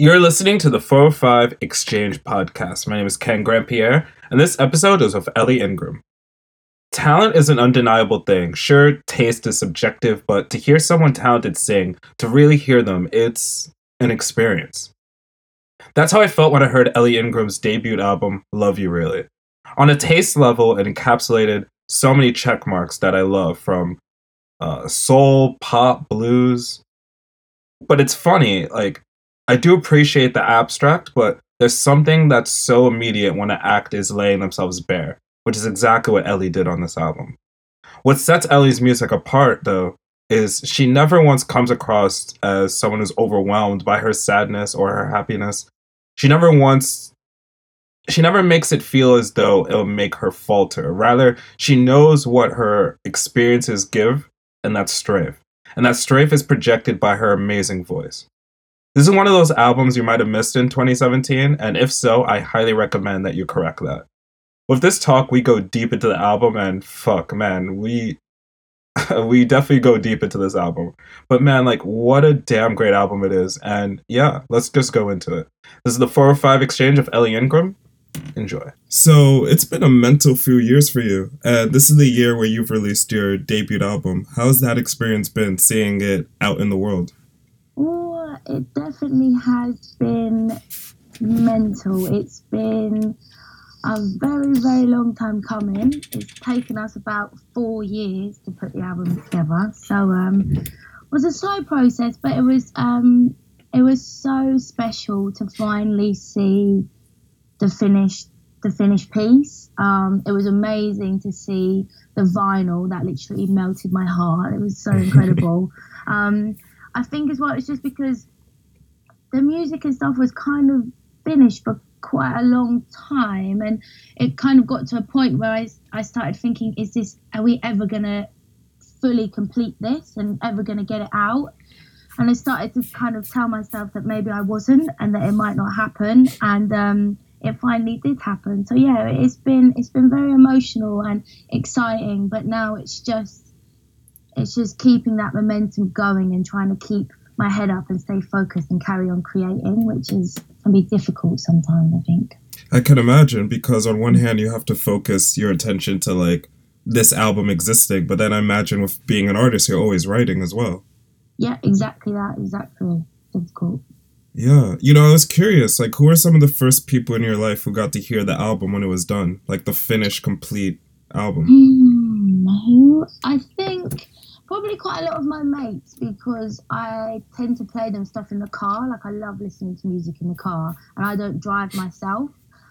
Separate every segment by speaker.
Speaker 1: You're listening to the 405 Exchange podcast. My name is Ken Grand-Pierre, and this episode is with Elli Ingram. Talent is an undeniable thing. Sure, taste is subjective, but to hear someone talented sing, to really hear them, it's an experience. That's how I felt when I heard Elli Ingram's debut album, Love You Really. On a taste level, it encapsulated so many check marks that I love from uh, soul, pop, blues. But it's funny, like, I do appreciate the abstract, but there's something that's so immediate when an act is laying themselves bare, which is exactly what Elli did on this album. What sets Elli's music apart, though, is she never once comes across as someone who's overwhelmed by her sadness or her happiness. She never once she never makes it feel as though it'll make her falter. Rather, she knows what her experiences give, and that's strength. And that strength is projected by her amazing voice. This is one of those albums you might have missed in 2017, and if so, I highly recommend that you correct that. With this talk, we go deep into the album, and fuck, man, we we definitely go deep into this album. But man, like, what a damn great album it is. And yeah, let's just go into it. This is the 405 exchange of Elli Ingram. Enjoy. So it's been a mental few years for you. And this is the year where you've released your debut album. How's that experience been seeing it out in the world?
Speaker 2: Mm, It definitely has been mental. It's been a very, very long time coming. It's taken us about four years to put the album together. So um, it was a slow process, but it was um, it was so special to finally see the finished the finished piece. Um, it was amazing to see the vinyl that literally melted my heart. It was so incredible. um, I think as well, it's just because the music and stuff was kind of finished for quite a long time, and it kind of got to a point where I, I started thinking, is this, are we ever gonna fully complete this and ever gonna get it out? And I started to kind of tell myself that maybe I wasn't and that it might not happen. And um, it finally did happen. So yeah, it's been it's been very emotional and exciting, but now it's just it's just keeping that momentum going and trying to keep my head up and stay focused and carry on creating, which is can be difficult sometimes, I think.
Speaker 1: I can imagine because on one hand you have to focus your attention to like this album existing, but then I imagine with being an artist you're always writing as well.
Speaker 2: Yeah, exactly that, exactly. Difficult.
Speaker 1: Yeah. You know, I was curious, like, who are some of the first people in your life who got to hear the album when it was done? Like, the finished, complete album?
Speaker 2: Mm, I think probably quite a lot of my mates because I tend to play them stuff in the car. Like, I love listening to music in the car, and I don't drive myself.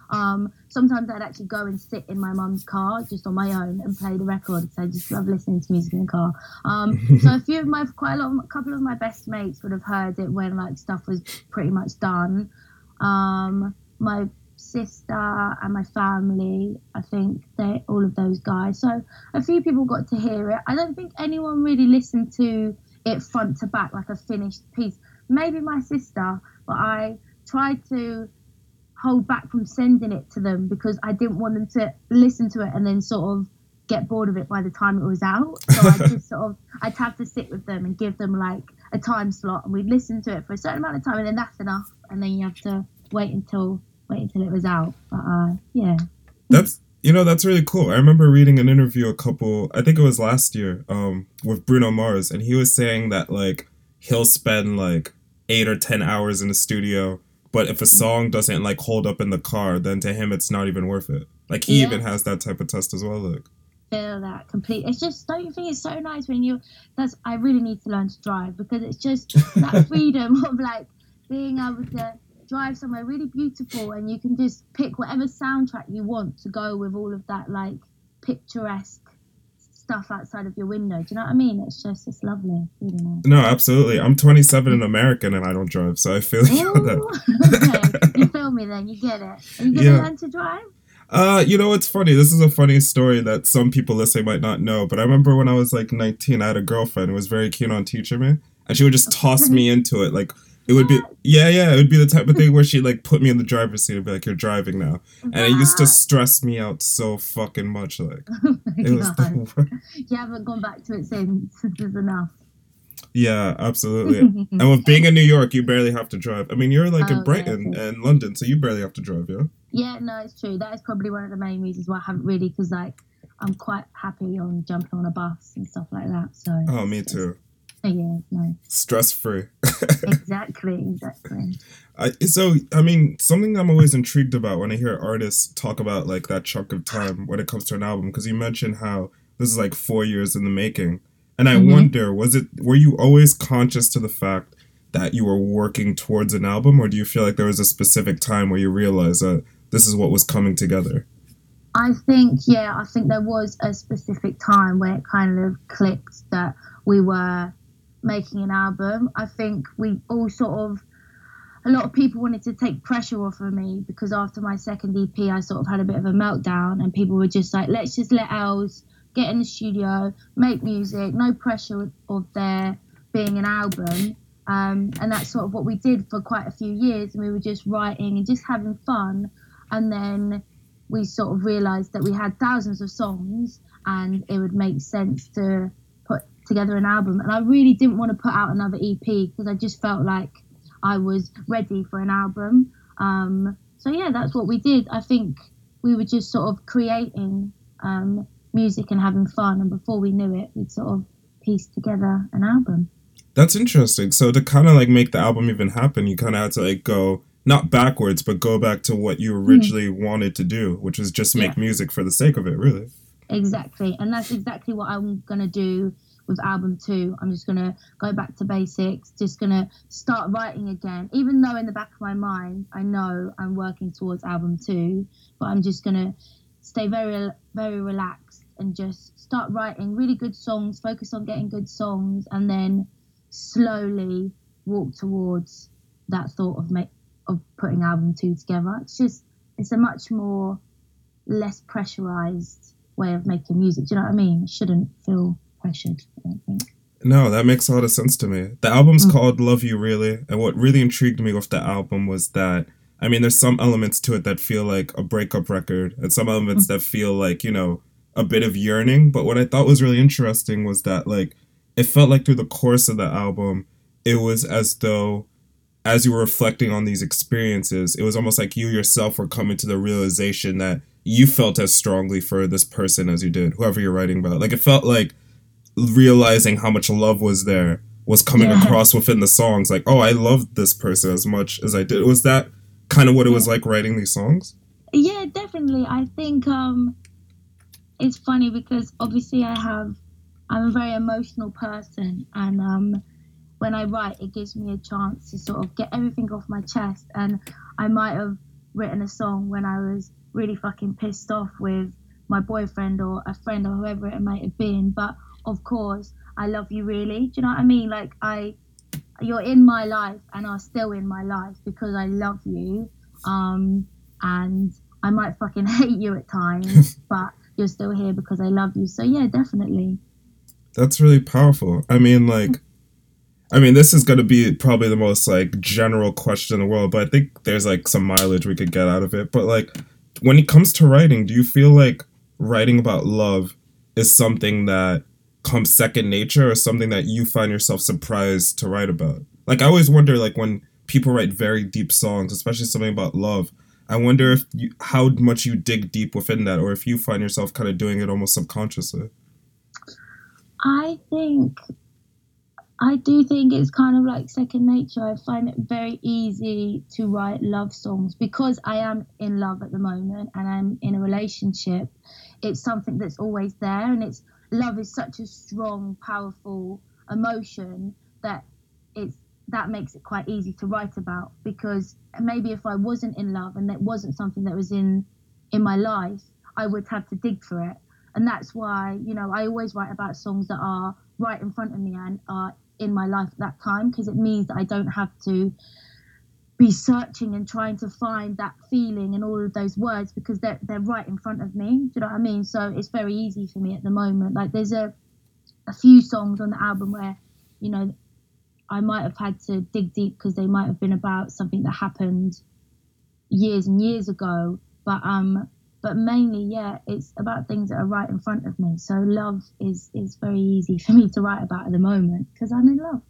Speaker 2: Um, sometimes I'd actually go and sit in my mum's car just on my own and play the record. So I just love listening to music in the car. Um, so a few of my, quite a lot, of, a couple of my best mates would have heard it when like stuff was pretty much done. Um, my sister and my family, I think they all of those guys. So a few people got to hear it. I don't think anyone really listened to it front to back like a finished piece. Maybe my sister, but I tried to hold back from sending it to them because I didn't want them to listen to it and then sort of get bored of it by the time it was out. So I just sort of I'd have to sit with them and give them like a time slot and we'd listen to it for a certain amount of time and then that's enough and then you have to wait until wait until it was out. But uh yeah.
Speaker 1: That's you know that's really cool. I remember reading an interview a couple I think it was last year um with Bruno Mars and he was saying that like he'll spend like 8 or 10 hours in the studio but if a song doesn't like hold up in the car, then to him it's not even worth it. Like he yeah. even has that type of test as well. Look.
Speaker 2: Feel that complete. It's just don't you think it's so nice when you? That's I really need to learn to drive because it's just that freedom of like being able to drive somewhere really beautiful and you can just pick whatever soundtrack you want to go with all of that like picturesque stuff outside of your window. Do you know what I mean? It's just it's lovely. Really nice.
Speaker 1: No, absolutely. I'm 27 and American and I don't drive, so I feel you
Speaker 2: okay. You feel me then? You get it. Are you gonna yeah. learn to drive?
Speaker 1: Uh, you know, it's funny. This is a funny story that some people listening might not know. But I remember when I was like 19, I had a girlfriend who was very keen on teaching me, and she would just toss me into it. Like it would be yeah, yeah. It would be the type of thing where she like put me in the driver's seat and be like, "You're driving now," and it used to stress me out so fucking much. Like
Speaker 2: oh it was the worst. You haven't gone back to it since. This is enough.
Speaker 1: Yeah, absolutely. and with being in New York, you barely have to drive. I mean, you're like in
Speaker 2: Oh,
Speaker 1: Brighton
Speaker 2: yeah.
Speaker 1: and London, so you barely have to drive, yeah?
Speaker 2: Yeah, no, it's true. That is probably one of the main reasons why I haven't really, because like I'm quite happy on jumping on a bus and stuff like that. So
Speaker 1: Oh, me too.
Speaker 2: Yeah, no,
Speaker 1: Stress free.
Speaker 2: exactly, exactly.
Speaker 1: I, so, I mean, something I'm always intrigued about when I hear artists talk about like that chunk of time when it comes to an album, because you mentioned how this is like four years in the making, and I
Speaker 2: Mhm.
Speaker 1: wonder, was it were you always conscious to the fact that you were working towards an album, or do you feel like there was a specific time where you realized that this is what was coming together?
Speaker 2: I think, yeah, I think there was a specific time where it kind of clicked that we were making an album. I think we all sort of, a lot of people wanted to take pressure off of me because after my second EP, I sort of had a bit of a meltdown, and people were just like, let's just let Els get in the studio, make music, no pressure of there being an album. Um, and that's sort of what we did for quite a few years. And we were just writing and just having fun. And then we sort of realized that we had thousands of songs and it would make sense to together an album. And I really didn't want to put out another EP because I just felt like I was ready for an album. Um, so yeah, that's what we did. I think we were just sort of creating um, music and having fun, and before we knew it, we'd sort of pieced together an album.
Speaker 1: That's interesting. So to kind of like make the album even happen, you kind of had to like go not backwards, but go back to what you originally wanted to do, which was just make
Speaker 2: Yeah.
Speaker 1: music for the sake of it, really.
Speaker 2: Exactly, and that's exactly what I'm gonna do with album two. I'm just gonna go back to basics, just gonna start writing again. Even though in the back of my mind I know I'm working towards album two, but I'm just gonna stay very very relaxed and just start writing really good songs. Focus on getting good songs, and then slowly walk towards that thought of make of putting album two together. It's just it's a much more less pressurized way of making music. Do you know what I mean? It shouldn't feel I don't think.
Speaker 1: No, that makes a lot of sense to me. The album's
Speaker 2: Mm.
Speaker 1: called Love You Really, and what really intrigued me with the album was that I mean, there's some elements to it that feel like a breakup record, and some elements that feel like, you know, a bit of yearning. But what I thought was really interesting was that, like, it felt like through the course of the album, it was as though, as you were reflecting on these experiences, it was almost like you yourself were coming to the realization that you felt as strongly for this person as you did, whoever you're writing about. Like, it felt like realizing how much love was there was coming
Speaker 2: Yeah.
Speaker 1: across within the songs. Like, oh, I loved this person as much as I did. Was that kind of what it was like writing these songs?
Speaker 2: Yeah, definitely. I think um it's funny because obviously I have I'm a very emotional person and um when I write it gives me a chance to sort of get everything off my chest and I might have written a song when I was really fucking pissed off with my boyfriend or a friend or whoever it might have been but of course. I love you really. Do you know what I mean? Like I you're in my life and are still in my life because I love you. Um and I might fucking hate you at times but you're still here because I love you. So yeah definitely.
Speaker 1: That's really powerful. I mean, like, I mean, this is going to be probably the most like general question in the world, but I think there's like some mileage we could get out of it. But like, when it comes to writing, do you feel like writing about love is something that comes second nature or something that you find yourself surprised to write about? Like, I always wonder, like, when people write very deep songs, especially something about love, I wonder if you, how much you dig deep within that, or if you find yourself kind of doing it almost subconsciously.
Speaker 2: I think I do think it's kind of like second nature. I find it very easy to write love songs because I am in love at the moment and I'm in a relationship. It's something that's always there and it's love is such a strong, powerful emotion that it's that makes it quite easy to write about because maybe if I wasn't in love and that wasn't something that was in in my life, I would have to dig for it. And that's why, you know, I always write about songs that are right in front of me and are in my life at that time because it means that I don't have to be searching and trying to find that feeling and all of those words because they're they're right in front of me. Do you know what I mean? So it's very easy for me at the moment. Like there's a a few songs on the album where, you know, I might have had to dig deep because they might have been about something that happened years and years ago. But um but mainly, yeah, it's about things that are right in front of me. So love is is very easy for me to write about at the moment because I'm in love.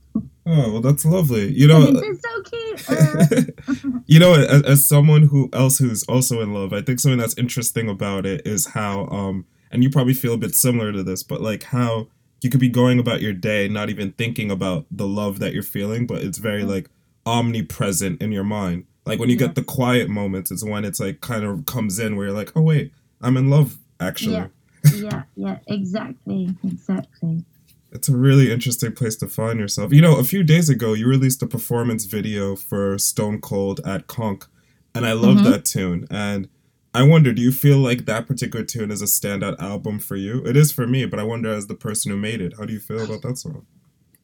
Speaker 1: Oh well, that's lovely. You know,
Speaker 2: it's so cute.
Speaker 1: you know, as, as, someone who else who's also in love, I think something that's interesting about it is how, um, and you probably feel a bit similar to this, but like how you could be going about your day not even thinking about the love that you're feeling, but it's very like omnipresent in your mind. Like when you yeah. get the quiet moments, it's when it's like kind of comes in where you're like, oh wait, I'm in love actually.
Speaker 2: Yeah, yeah, yeah, exactly, exactly.
Speaker 1: It's a really interesting place to find yourself. You know, a few days ago, you released a performance video for Stone Cold at Konk, and I love mm-hmm. that tune. And I wonder, do you feel like that particular tune is a standout album for you? It is for me, but I wonder, as the person who made it, how do you feel about that song?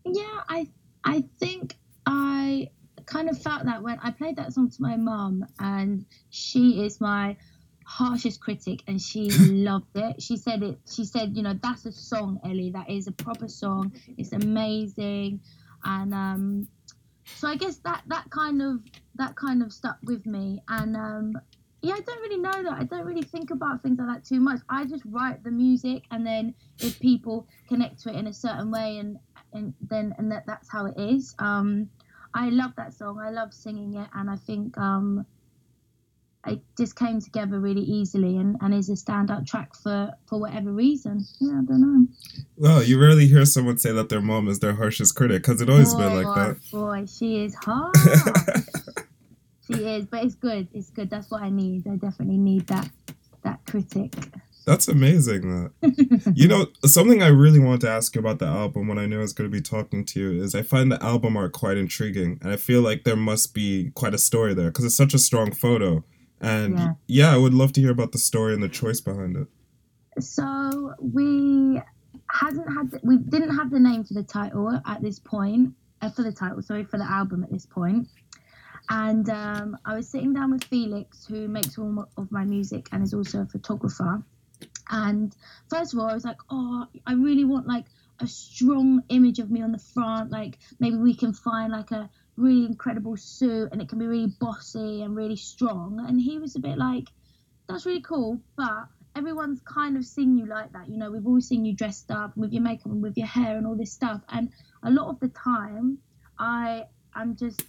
Speaker 2: Yeah, I I think I kind of felt that when I played that song to my mom, and she is my harshest critic and she loved it. She said it she said you know that's a song elli. That is a proper song. It's amazing. And um so i guess that that kind of that kind of stuck with me. And um yeah i don't really know that. I don't really think about things like that too much. I just write the music and then if people connect to it in a certain way and and then and that that's how it is. Um I love that song. I love singing it, and I think um, it just came together really easily and, and is a standout track for, for whatever reason. Yeah, I don't know.
Speaker 1: Well, you rarely hear someone say that their mom is their harshest critic because it always been like that.
Speaker 2: Oh, boy, she is hard. she is, but it's good. It's good. That's what I need. I definitely need that that critic.
Speaker 1: That's amazing. That you know something I really want to ask you about the album when I knew I was going to be talking to you is I find the album art quite intriguing, and I feel like there must be quite a story there because it's such a strong photo. And yeah. yeah, I would love to hear about the story and the choice behind it.
Speaker 2: So we hasn't had the, we didn't have the name for the title at this point uh, for the title sorry for the album at this point. and um, I was sitting down with Felix, who makes all of my music and is also a photographer. And first of all, I was like, oh, I really want like a strong image of me on the front. Like maybe we can find like a really incredible suit and it can be really bossy and really strong. And he was a bit like, that's really cool, but everyone's kind of seen you like that. You know, we've all seen you dressed up with your makeup and with your hair and all this stuff. And a lot of the time, I am just,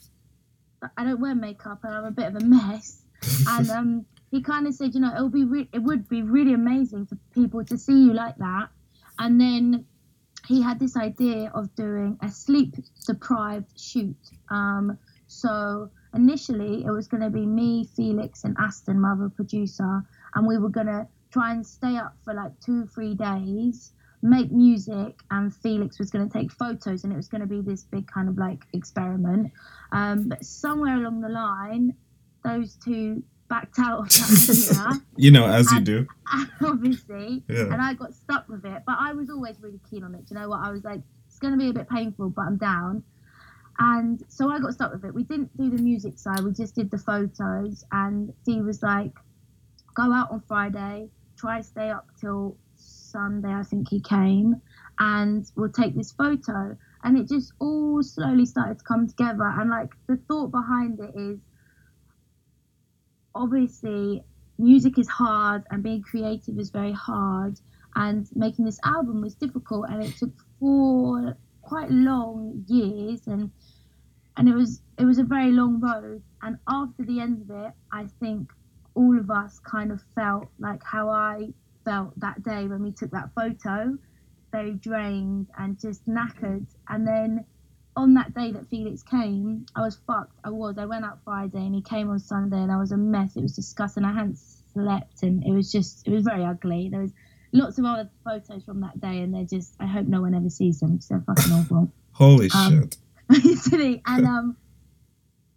Speaker 2: I don't wear makeup and I'm a bit of a mess. and um, he kind of said, you know, it'll be re- it would be really amazing for people to see you like that. And then he had this idea of doing a sleep deprived shoot. Um, so initially it was going to be me, Felix, and Aston, my other producer, and we were going to try and stay up for like two, three days, make music, and Felix was going to take photos, and it was going to be this big kind of like experiment. Um, but somewhere along the line, those two backed out of that
Speaker 1: you know, as and, you do.
Speaker 2: obviously. Yeah. And I got stuck with it. But I was always really keen on it. Do you know what? I was like, it's going to be a bit painful, but I'm down. And so I got stuck with it. We didn't do the music side, we just did the photos. And he was like, go out on Friday, try to stay up till Sunday, I think he came, and we'll take this photo. And it just all slowly started to come together. And like the thought behind it is, obviously music is hard and being creative is very hard and making this album was difficult and it took four quite long years and and it was it was a very long road and after the end of it i think all of us kind of felt like how i felt that day when we took that photo very drained and just knackered and then on that day that Felix came, I was fucked. I was. I went out Friday and he came on Sunday and I was a mess. It was disgusting. I hadn't slept and it was just, it was very ugly. There was lots of other photos from that day and they're just, I hope no one ever sees them because they're fucking awful.
Speaker 1: Holy um,
Speaker 2: shit. and um,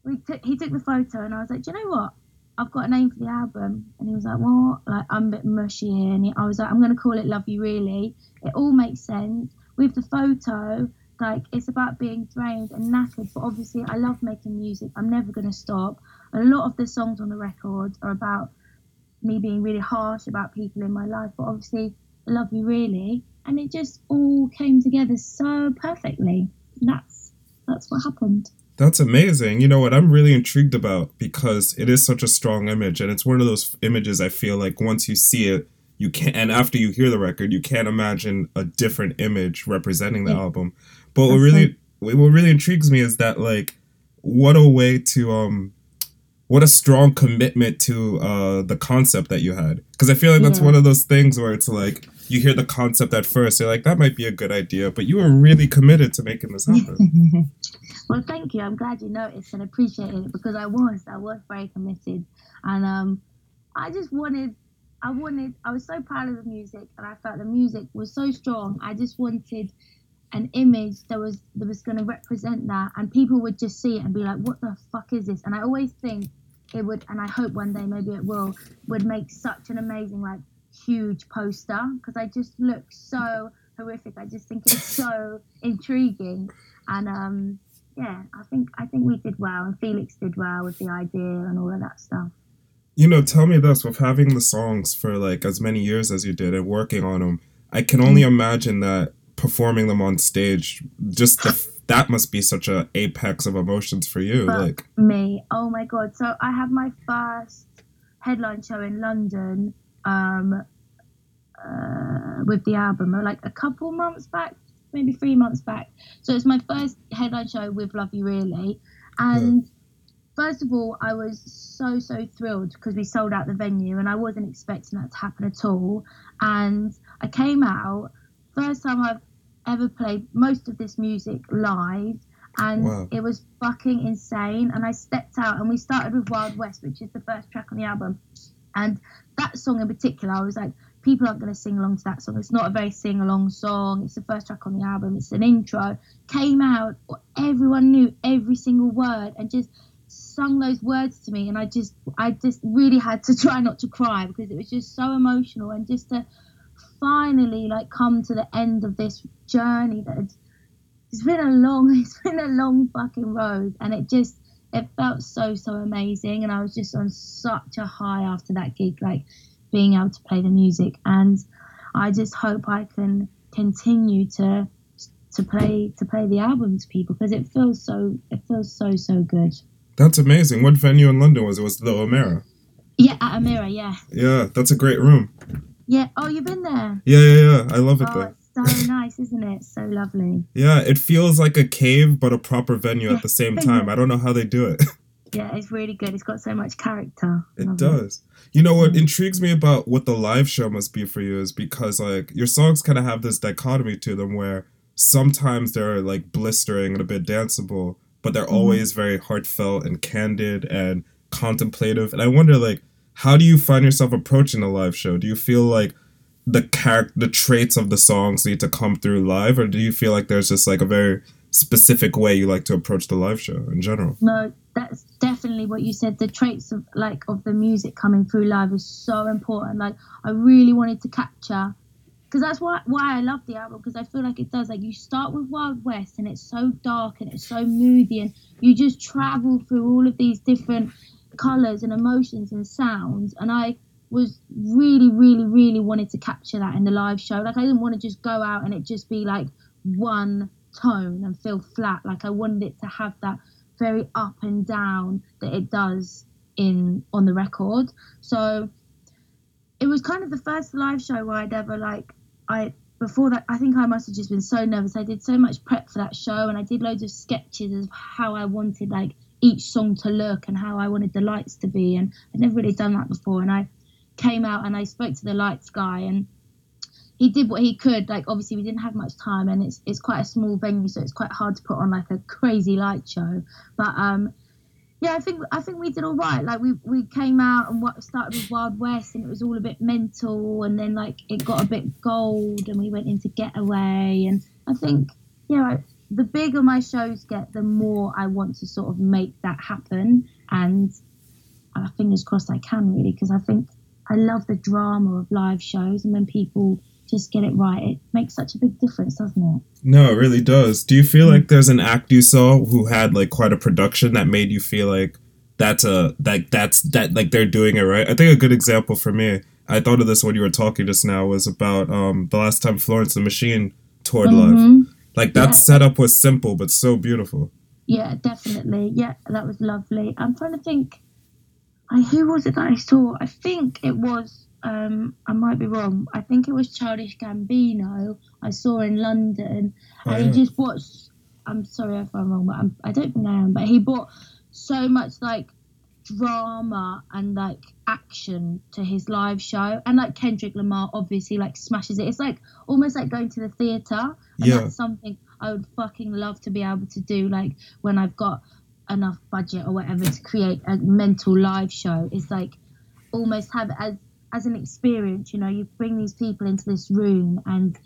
Speaker 2: we took, he took the photo and I was like, do you know what? I've got a name for the album. And he was like, what? Like, I'm a bit mushy here. And he, I was like, I'm going to call it Love You Really. It all makes sense. With the photo, like it's about being drained and knackered but obviously i love making music i'm never going to stop a lot of the songs on the record are about me being really harsh about people in my life but obviously i love you really and it just all came together so perfectly that's that's what happened
Speaker 1: That's amazing. You know what I'm really intrigued about because it is such a strong image and it's one of those images I feel like once you see it you can't and after you hear the record you can't imagine a different image representing the
Speaker 2: Yeah.
Speaker 1: album. But what really what really intrigues me is that like what a way to um what a strong commitment to uh the concept that you had because i feel like that's
Speaker 2: Yeah.
Speaker 1: one of those things where it's like you hear the concept at first you're like that might be a good idea but you were really committed to making this happen
Speaker 2: well, thank you. I'm glad you noticed and appreciated it because I was, I was very committed, and um, I just wanted, I wanted, I was so proud of the music, and I felt the music was so strong. I just wanted an image that was that was going to represent that, and people would just see it and be like, "What the fuck is this?" And I always think it would, and I hope one day maybe it will, would make such an amazing like huge poster because I just look so horrific. I just think it's so intriguing, and um, yeah, I think I think we did well, and Felix did well with the idea and all of that stuff.
Speaker 1: you know tell me this with having the songs for like as many years as you did and working on them i can only imagine that performing them on stage just the, that must be such a apex of emotions for you like
Speaker 2: Me, oh my god! So I have my first headline show in London um, uh, with the album, uh, like a couple months back, maybe three months back. So it's my first headline show with Love You Really, and first of all, I was so so thrilled because we sold out the venue, and I wasn't expecting that to happen at all. And I came out, first time I've ever played most of this music live, and
Speaker 1: Wow.
Speaker 2: it was fucking insane. And I stepped out, and we started with Wild West, which is the first track on the album, and that song in particular, I was like. People aren't going to sing along to that song. It's not a very sing along song. It's the first track on the album. It's an intro. Came out, everyone knew every single word and just sung those words to me and I just I just really had to try not to cry because it was just so emotional and just to finally like come to the end of this journey that it's been a long it's been a long fucking road and it just it felt so so amazing and I was just on such a high after that gig like being able to play the music and I just hope I can continue to to play to play the album to people because it feels so it feels so so good.
Speaker 1: that's amazing what venue in london was it was the Omeara
Speaker 2: Yeah, at Omeara, yeah.
Speaker 1: yeah that's a great room
Speaker 2: Yeah. Oh, you've been there.
Speaker 1: yeah yeah yeah i love it
Speaker 2: Oh,
Speaker 1: there
Speaker 2: so nice, isn't it? So lovely.
Speaker 1: Yeah, it feels like a cave, but a proper venue at the same time. I don't know how they do it.
Speaker 2: Yeah, it's really good. It's got so much character.
Speaker 1: It
Speaker 2: Love
Speaker 1: does. You know what intrigues me about what the live show must be for you is because like your songs kind of have this dichotomy to them where sometimes they're like blistering and a bit danceable, but they're mm-hmm. always very heartfelt and candid and contemplative. And I wonder like how do you find yourself approaching a live show? Do you feel like the character the traits of the songs need to come through live or do you feel like there's just like a very specific way you like to approach the live show in general?
Speaker 2: No, that's definitely what you said. The traits of like of the music coming through live is so important. Like I really wanted to capture because that's why why I love the album because I feel like it does. Like you start with Wild West and it's so dark and it's so moody and you just travel through all of these different colors and emotions and sounds and I was really really really wanted to capture that in the live show. Like I didn't want to just go out and it just be like one tone and feel flat. Like I wanted it to have that very up and down that it does in on the record. So it was kind of the first live show where I'd ever like I before that I think I must have just been so nervous. I did so much prep for that show and I did loads of sketches of how I wanted like each song to look and how I wanted the lights to be and I'd never really done that before. And I came out and I spoke to the lights guy and he did what he could. Like obviously we didn't have much time and it's it's quite a small venue so it's quite hard to put on like a crazy light show. But um yeah I think I think we did all right. Like we we came out and what started with Wild West and it was all a bit mental and then like it got a bit gold and we went into Getaway and I think yeah the bigger my shows get the more I want to sort of make that happen and uh, fingers crossed I can really because I think I love the drama of live shows and when people just get it right it makes such a big difference doesn't it
Speaker 1: No, it really does. Do you feel like there's an act you saw who had like quite a production that made you feel like that's a like that's that like they're doing it right? I think a good example for me, I thought of this when you were talking just now, was about um the last time Florence the Machine toured live. Like that
Speaker 2: Yeah.
Speaker 1: setup was simple but so beautiful.
Speaker 2: Yeah, definitely. Yeah, that was lovely. I'm trying to think. I, who was it that I saw? I think it was. Um, I might be wrong. I think it was Childish Gambino. I saw in London,
Speaker 1: Oh,
Speaker 2: and
Speaker 1: yeah.
Speaker 2: he just brought. I'm sorry if I'm wrong, but I'm, I don't think I am. But he bought so much like drama and like action to his live show, and like Kendrick Lamar obviously like smashes it. It's like almost like going to the theater, and
Speaker 1: Yeah.
Speaker 2: that's something I would fucking love to be able to do. Like when I've got enough budget or whatever to create a mental live show, it's like almost have it as as an experience. You know, you bring these people into this room and.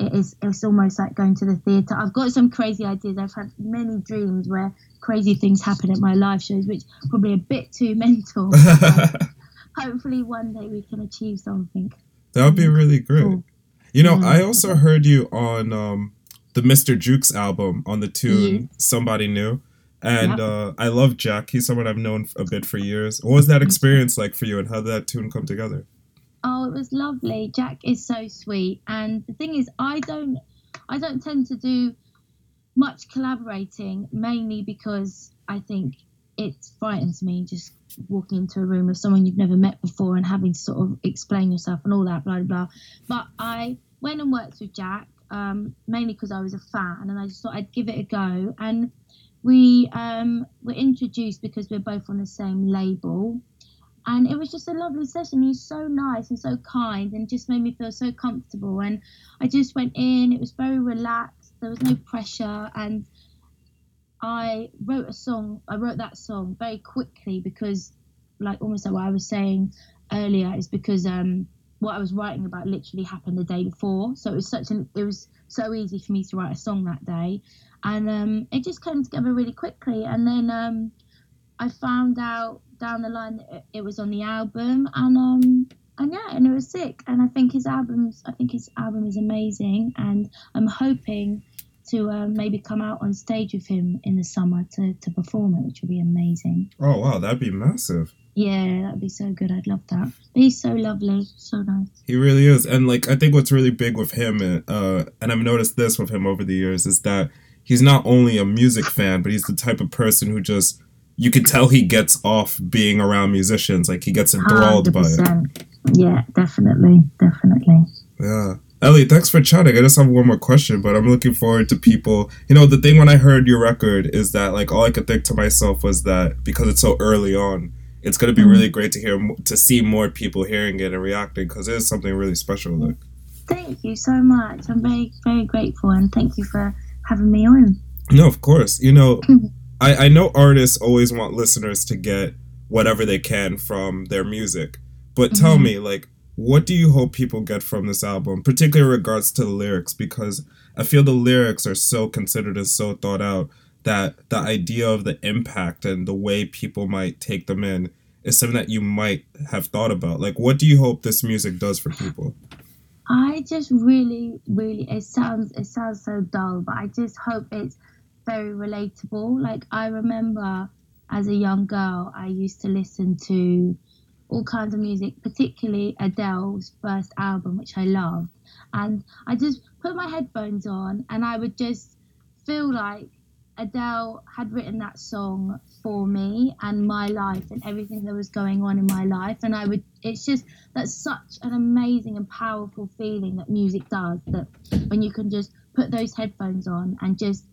Speaker 2: It is. It's almost like going to the theatre. I've got some crazy ideas. I've had many dreams where crazy things happen at my live shows, which probably a bit too mental. hopefully, one day we can achieve something.
Speaker 1: that would be really great.
Speaker 2: Cool.
Speaker 1: You know,
Speaker 2: Yeah.
Speaker 1: I also heard you on um, the Mr. Jukes album on the tune. Somebody New. And
Speaker 2: Yeah.
Speaker 1: uh, I love Jack. He's someone I've known a bit for years. What was that experience like for you and how did that tune come together?
Speaker 2: Oh, it was lovely. Jack is so sweet, and the thing is, I don't, I don't tend to do much collaborating, mainly because I think it frightens me just walking into a room with someone you've never met before and having to sort of explain yourself and all that, blah blah. But I went and worked with Jack, um, mainly because I was a fan, and I just thought I'd give it a go. And we um, were introduced because we're both on the same label and it was just a lovely session. He's so nice and so kind, and just made me feel so comfortable. And I just went in. It was very relaxed. There was no pressure, and I wrote a song. I wrote that song very quickly because, like almost like what I was saying earlier, is because um what I was writing about literally happened the day before. So it was such an it was so easy for me to write a song that day, and um it just came together really quickly. And then um I found out down the line it, it was on the album, and um, and yeah, and it was sick. And I think his albums, I think his album is amazing, and I'm hoping to um, maybe come out on stage with him in the summer to to perform it, which would be amazing.
Speaker 1: Oh, wow. That'd be massive.
Speaker 2: Yeah, that'd be so good. I'd love that. But he's so lovely, so nice.
Speaker 1: He really is. And like I think what's really big with him uh and I've noticed this with him over the years is that he's not only a music fan, but he's the type of person who just you could tell he gets off being around musicians. Like he gets enthralled by it.
Speaker 2: Yeah, definitely, definitely.
Speaker 1: Yeah. Elli, thanks for chatting. I just have one more question, but I'm looking forward to people. You know, the thing when I heard your record is that, like, all I could think to myself was that because it's so early on, it's going to be
Speaker 2: Mhm.
Speaker 1: really great to hear, to see more people hearing it and reacting because it is something really special. Like,
Speaker 2: Thank you so much. I'm very, very grateful, and thank you for having me on.
Speaker 1: No, of course. You know, I, I know artists always want listeners to get whatever they can from their music. But tell
Speaker 2: Mhm.
Speaker 1: me, like, what do you hope people get from this album, particularly in regards to the lyrics? Because I feel the lyrics are so considered and so thought out that the idea of the impact and the way people might take them in is something that you might have thought about. Like, what do you hope this music does for people?
Speaker 2: I just really, really it sounds it sounds so dull, but I just hope it's very relatable. Like I remember as a young girl, I used to listen to all kinds of music, particularly Adele's first album, which I loved. And I just put my headphones on and I would just feel like Adele had written that song for me and my life and everything that was going on in my life. And I would, it's just, that's such an amazing and powerful feeling that music does. That when you can just put those headphones on and just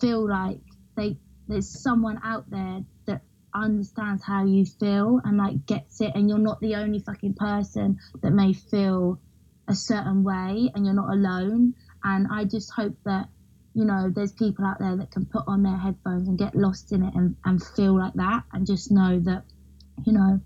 Speaker 2: feel like they, there's someone out there that understands how you feel and like gets it, and you're not the only fucking person that may feel a certain way, and you're not alone. And I just hope that you know, there's people out there that can put on their headphones and get lost in it and, and feel like that and just know that, you know,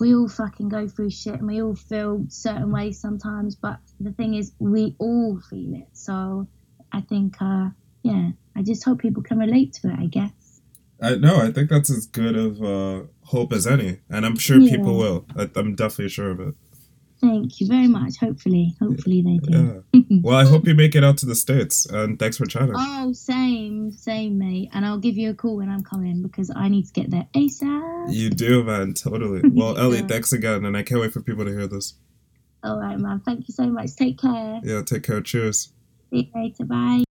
Speaker 2: we all fucking go through shit and we all feel certain ways sometimes, but the thing is, we all feel it. So I think, uh, yeah, I just hope people can relate to it, I guess.
Speaker 1: I no, I think that's as good of uh, hope as any, and I'm sure
Speaker 2: Yeah.
Speaker 1: people will. I, I'm definitely sure of it.
Speaker 2: Thank you very much. Hopefully, hopefully they do.
Speaker 1: Yeah. Well, I hope you make it out to the states, and thanks for chatting.
Speaker 2: Oh, same, same, mate. And I'll give you a call when I'm coming because I need to get there ASAP.
Speaker 1: You do, man. Totally. Well, Elli,
Speaker 2: Yeah.
Speaker 1: thanks again, and I can't wait for people to hear this.
Speaker 2: All right, man. Thank you so much. Take care.
Speaker 1: Yeah, take care. Cheers.
Speaker 2: See you later. Bye.